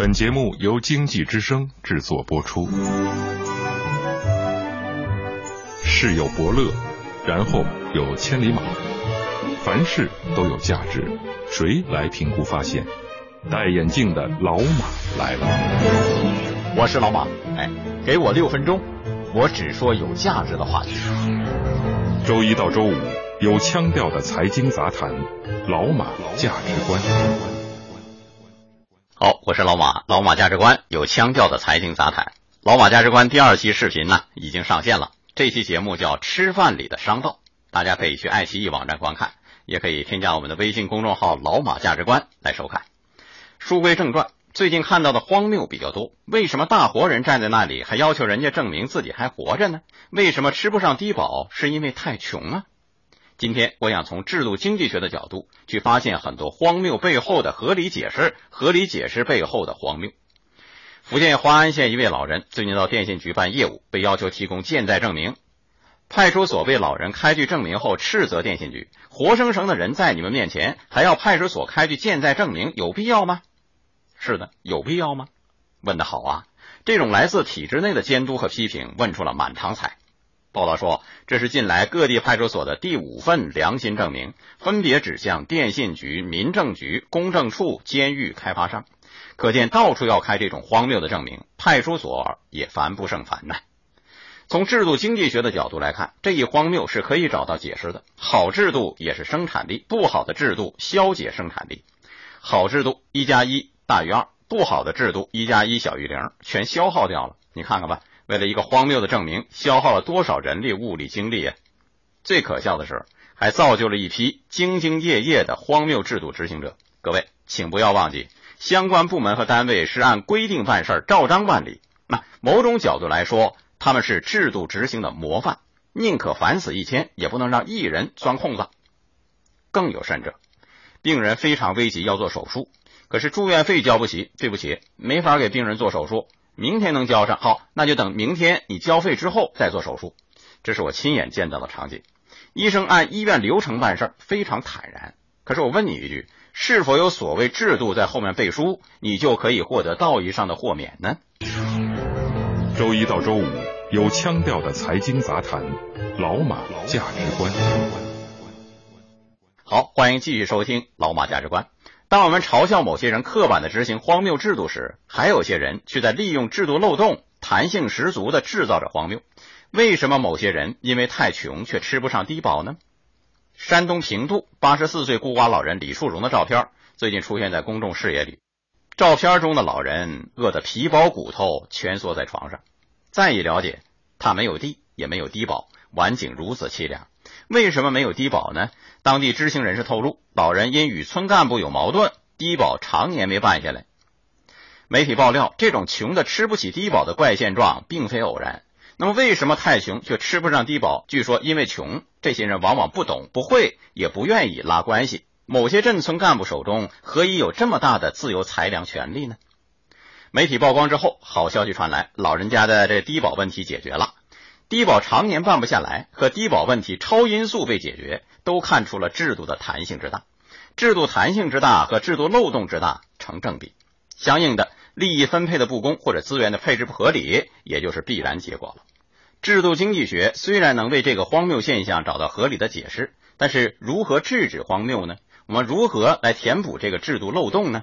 本节目由经济之声制作播出。世有伯乐，然后有千里马，凡事都有价值，谁来评估发现？戴眼镜的老马来了。我是老马，哎，给我六分钟，我只说有价值的话题。周一到周五有腔调的财经杂谈，老马价值观。好，我是老马，老马价值观有腔调的财经杂谈。老马价值观第二期视频呢已经上线了，这期节目叫《吃饭里的商道》，大家可以去爱奇艺网站观看，也可以添加我们的微信公众号“老马价值观”来收看。书归正传，最近看到的荒谬比较多。为什么大活人站在那里还要求人家证明自己还活着呢？为什么吃不上低保是因为太穷啊？今天我想从制度经济学的角度去发现很多荒谬背后的合理解释，合理解释背后的荒谬。福建华安县一位老人最近到电信局办业务，被要求提供健在证明。派出所为老人开具证明后，斥责电信局：活生生的人在你们面前，还要派出所开具健在证明，有必要吗？是的，有必要吗？问得好啊！这种来自体制内的监督和批评，问出了满堂彩。报道说，这是近来各地派出所的第五份良心证明，分别指向电信局、民政局、公证处、监狱、开发商。可见，到处要开这种荒谬的证明，派出所也烦不胜烦呐。从制度经济学的角度来看，这一荒谬是可以找到解释的。好制度也是生产力，不好的制度消解生产力。好制度一加一。大于二，不好的制度一加一小于零，全消耗掉了。你看看吧，为了一个荒谬的证明，消耗了多少人力、物力、精力啊！最可笑的是，还造就了一批兢兢业业的荒谬制度执行者。各位，请不要忘记，相关部门和单位是按规定办事，照章办理。那某种角度来说，他们是制度执行的模范，宁可烦死一千，也不能让一人钻空子。更有甚者，病人非常危急，要做手术。可是住院费交不起，对不起，没法给病人做手术。明天能交上，好，那就等明天你交费之后再做手术。这是我亲眼见到的场景。医生按医院流程办事，非常坦然。可是我问你一句，是否有所谓制度在后面背书，你就可以获得道义上的豁免呢？周一到周五有腔调的财经杂谈，老马价值观。好，欢迎继续收听老马价值观。当我们嘲笑某些人刻板的执行荒谬制度时，还有些人却在利用制度漏洞，弹性十足的制造着荒谬。为什么某些人因为太穷却吃不上低保呢？山东平度八十四岁孤寡老人李树荣的照片最近出现在公众视野里。照片中的老人饿得皮包骨头，蜷缩在床上。再一了解，他没有地，也没有低保，晚景如此凄凉。为什么没有低保呢？当地知情人士透露，老人因与村干部有矛盾，低保常年没办下来。媒体爆料，这种穷的吃不起低保的怪现状并非偶然。那么，为什么太穷却吃不上低保？据说因为穷，这些人往往不懂、不会，也不愿意拉关系。某些镇村干部手中何以有这么大的自由裁量权利呢？媒体曝光之后，好消息传来，老人家的这低保问题解决了。低保常年办不下来，和低保问题超音速被解决，都看出了制度的弹性之大。制度弹性之大和制度漏洞之大成正比，相应的利益分配的不公或者资源的配置不合理，也就是必然结果了。制度经济学虽然能为这个荒谬现象找到合理的解释，但是如何制止荒谬呢？我们如何来填补这个制度漏洞呢？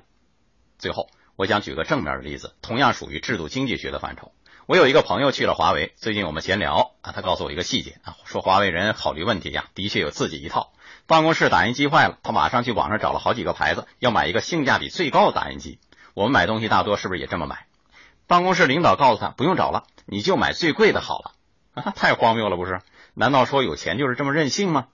最后，我想举个正面的例子，同样属于制度经济学的范畴。我有一个朋友去了华为，最近我们闲聊啊，他告诉我一个细节啊，说华为人考虑问题呀，的确有自己一套。办公室打印机坏了，他马上去网上找了好几个牌子，要买一个性价比最高的打印机。我们买东西大多是不是也这么买？办公室领导告诉他，不用找了，你就买最贵的好了。啊，太荒谬了，不是？难道说有钱就是这么任性吗？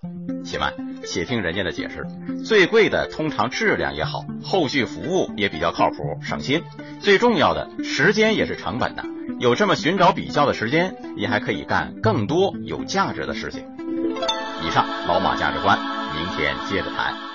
且慢，且听人家的解释。最贵的通常质量也好，后续服务也比较靠谱，省心。最重要的时间也是成本的，有这么寻找比较的时间，你还可以干更多有价值的事情。以上老马价值观，明天接着谈。